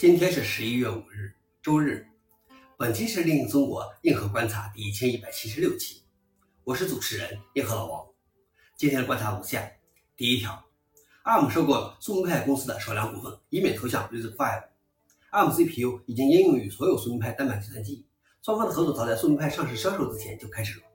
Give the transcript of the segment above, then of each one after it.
今天是十一月五日，周日。本期是《另一中国硬核观察》第一千一百七十六期，我是主持人硬核老王。今天的观察如下：第一条，ARM 收购了苏明派公司的少量股份，以免投向 RISC-V。ARM CPU 已经应用于所有苏明派单板计算机，双方的合作早在苏明派上市销售之前就开始了。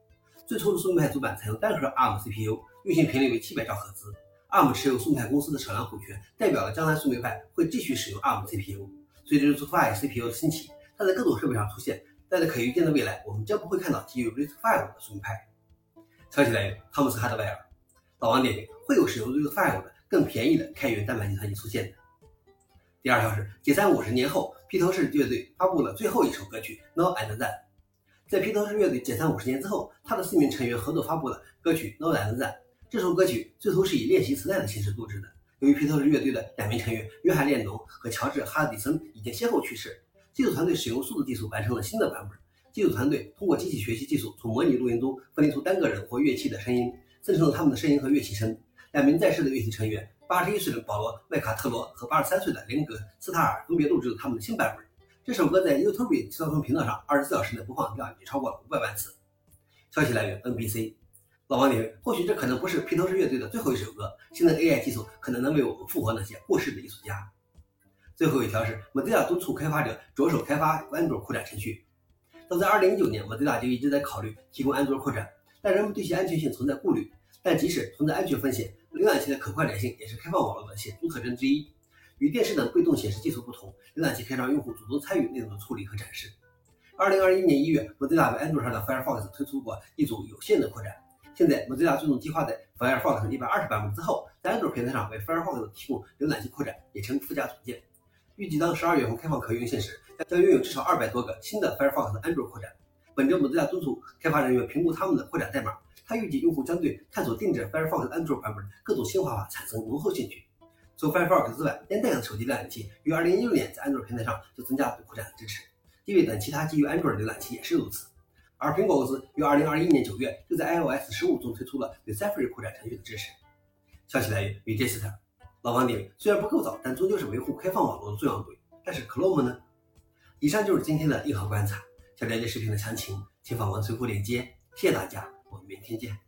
最初的苏明派主板采用单核 ARM CPU，运行频率为七百兆赫兹。ARM 持有宋派公司的少量股权，代表了将来宋明派会继续使用 ARM CPU。随着 RISC-V CPU 的兴起，它在各种设备上出现，但在可预见的未来，我们将不会看到基于 RISC-V 的宋明派。消息来源：汤姆斯·哈德威尔。老王点评：会有使用 RISC-V 的更便宜的开源单板计算机出现的。第二条是，解散五十年后，披头士乐队发布了最后一首歌曲《No and Then》。在披头士乐队解散五十年之后，他的四名成员合作发布了歌曲《No and Then》。这首歌曲最初是以练习磁带的形式录制的。由于披头士乐队的两名成员约翰列侬和乔治哈迪森已经先后去世，技术团队使用数字技术完成了新的版本。技术团队通过机器学习技术，从模拟录音中分离出单个人或乐器的声音，生成了他们的声音和乐器声。两名在世的乐器成员，八十一岁的保罗·麦卡特罗和八十三岁的林格·斯塔尔分别录制了他们的新版本。这首歌在 YouTube 小众频道上二十四小时内播放量已经超过了五百万次。消息来源：NBC。老王认为，或许这可能不是披头士乐队的最后一首歌。现在的 AI 技术可能能为我们复活那些过世的艺术家。最后一条是，Mozilla 督促开发者着手开发安卓扩展程序。早在2019年，Mozilla 就一直在考虑提供安卓扩展，但人们对其安全性存在顾虑。但即使存在安全风险，浏览器的可扩展性也是开放网络的显著特征之一。与电视等被动显示技术不同，浏览器可以让用户主动参与内容的处理和展示。2021年1月，Mozilla 在安卓上的 Firefox 推出过一组有限的扩展。现在，Mozilla 最终计划在 Firefox 120版本之后，在安卓平台上为 Firefox 提供浏览器扩展，也称附加组件。预计当十二月份开放可用性时，将拥有至少二百多个新的 Firefox 的安卓扩展。本着 Mozilla 督促开发人员评估他们的扩展代码，他预计用户将对探索定制 Firefox 安卓版本的各种新方法产生浓厚兴趣。除 Firefox 之外，连带的手机浏览器于2016年在安卓平台上就增加了对扩展的支持。地位等其他基于安卓的浏览器也是如此。而苹果公司于二零二一年九月就在 iOS 十五中推出了对 Safari 扩展程序的支持。消息来源 v i g s t 老王点：虽然不够早，但终究是维护开放网络的重要队。但是 Chrome 呢？以上就是今天的硬核观察。想了解视频的详情，请访问最后链接。谢谢大家，我们明天见。